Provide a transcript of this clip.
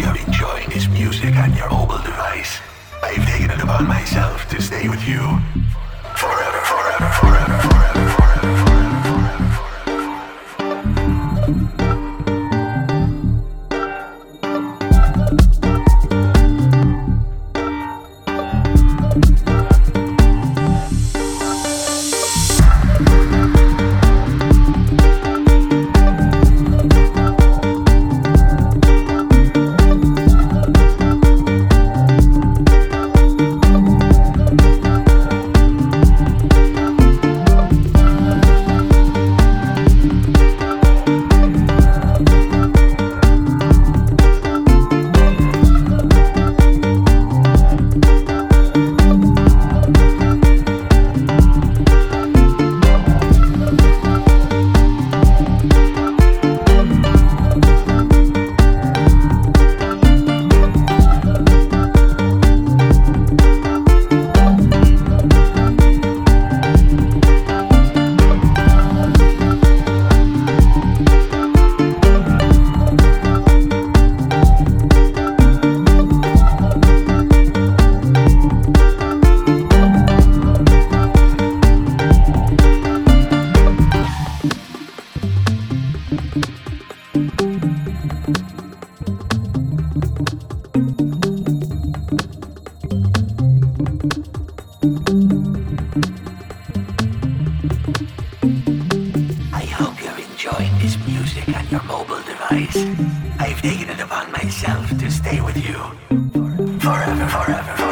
your I've taken it upon myself to stay with you forever, forever, forever.